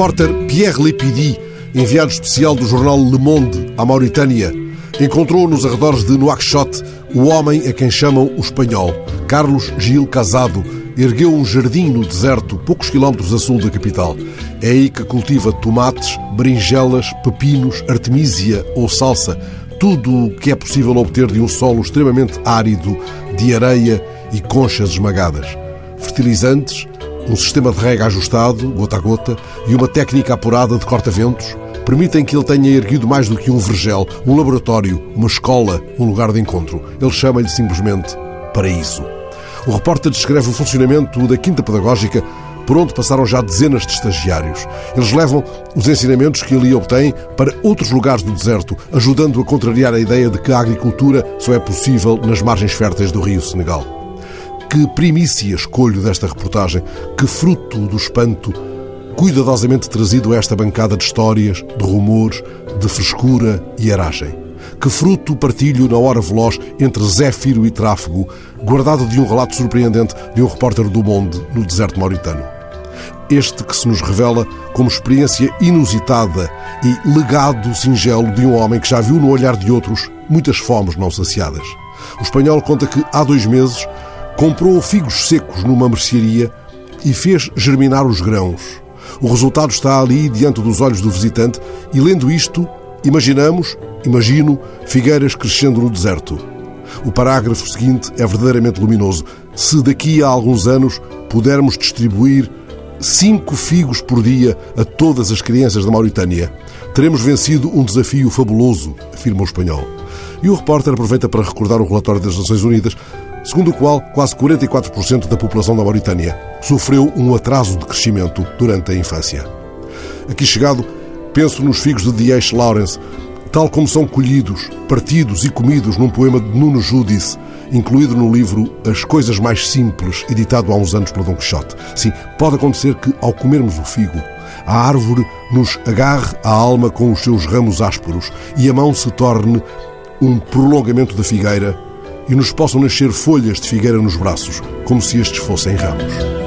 repórter Pierre Lepidi, enviado especial do jornal Le Monde à Mauritânia, encontrou nos arredores de Nouakchott o homem a quem chamam o espanhol. Carlos Gil Casado ergueu um jardim no deserto, poucos quilómetros a sul da capital. É aí que cultiva tomates, berinjelas, pepinos, artemisia ou salsa, tudo o que é possível obter de um solo extremamente árido, de areia e conchas esmagadas. Fertilizantes, um sistema de rega ajustado, gota a gota, e uma técnica apurada de corta-ventos permitem que ele tenha erguido mais do que um vergel, um laboratório, uma escola, um lugar de encontro. Ele chama-lhe simplesmente Paraíso. O repórter descreve o funcionamento da Quinta Pedagógica, por onde passaram já dezenas de estagiários. Eles levam os ensinamentos que ali obtêm para outros lugares do deserto, ajudando a contrariar a ideia de que a agricultura só é possível nas margens férteis do rio Senegal. Que primícia escolho desta reportagem, que fruto do espanto cuidadosamente trazido a esta bancada de histórias, de rumores, de frescura e aragem. Que fruto partilho na hora veloz entre Zéfiro e Tráfego, guardado de um relato surpreendente de um repórter do Monde no deserto mauritano. Este que se nos revela como experiência inusitada e legado singelo de um homem que já viu no olhar de outros muitas fomes não saciadas. O espanhol conta que há dois meses comprou figos secos numa mercearia e fez germinar os grãos. O resultado está ali diante dos olhos do visitante e, lendo isto, imaginamos, imagino, figueiras crescendo no deserto. O parágrafo seguinte é verdadeiramente luminoso. Se daqui a alguns anos pudermos distribuir cinco figos por dia a todas as crianças da Mauritânia, teremos vencido um desafio fabuloso, afirma o espanhol. E o repórter aproveita para recordar o relatório das Nações Unidas segundo o qual quase 44% da população da Mauritânia sofreu um atraso de crescimento durante a infância. Aqui chegado, penso nos figos de D.H. Lawrence, tal como são colhidos, partidos e comidos num poema de Nuno Judice, incluído no livro As Coisas Mais Simples, editado há uns anos pelo Dom Quixote. Sim, pode acontecer que, ao comermos o figo, a árvore nos agarre a alma com os seus ramos ásperos e a mão se torne um prolongamento da figueira e nos possam nascer folhas de figueira nos braços, como se estes fossem ramos.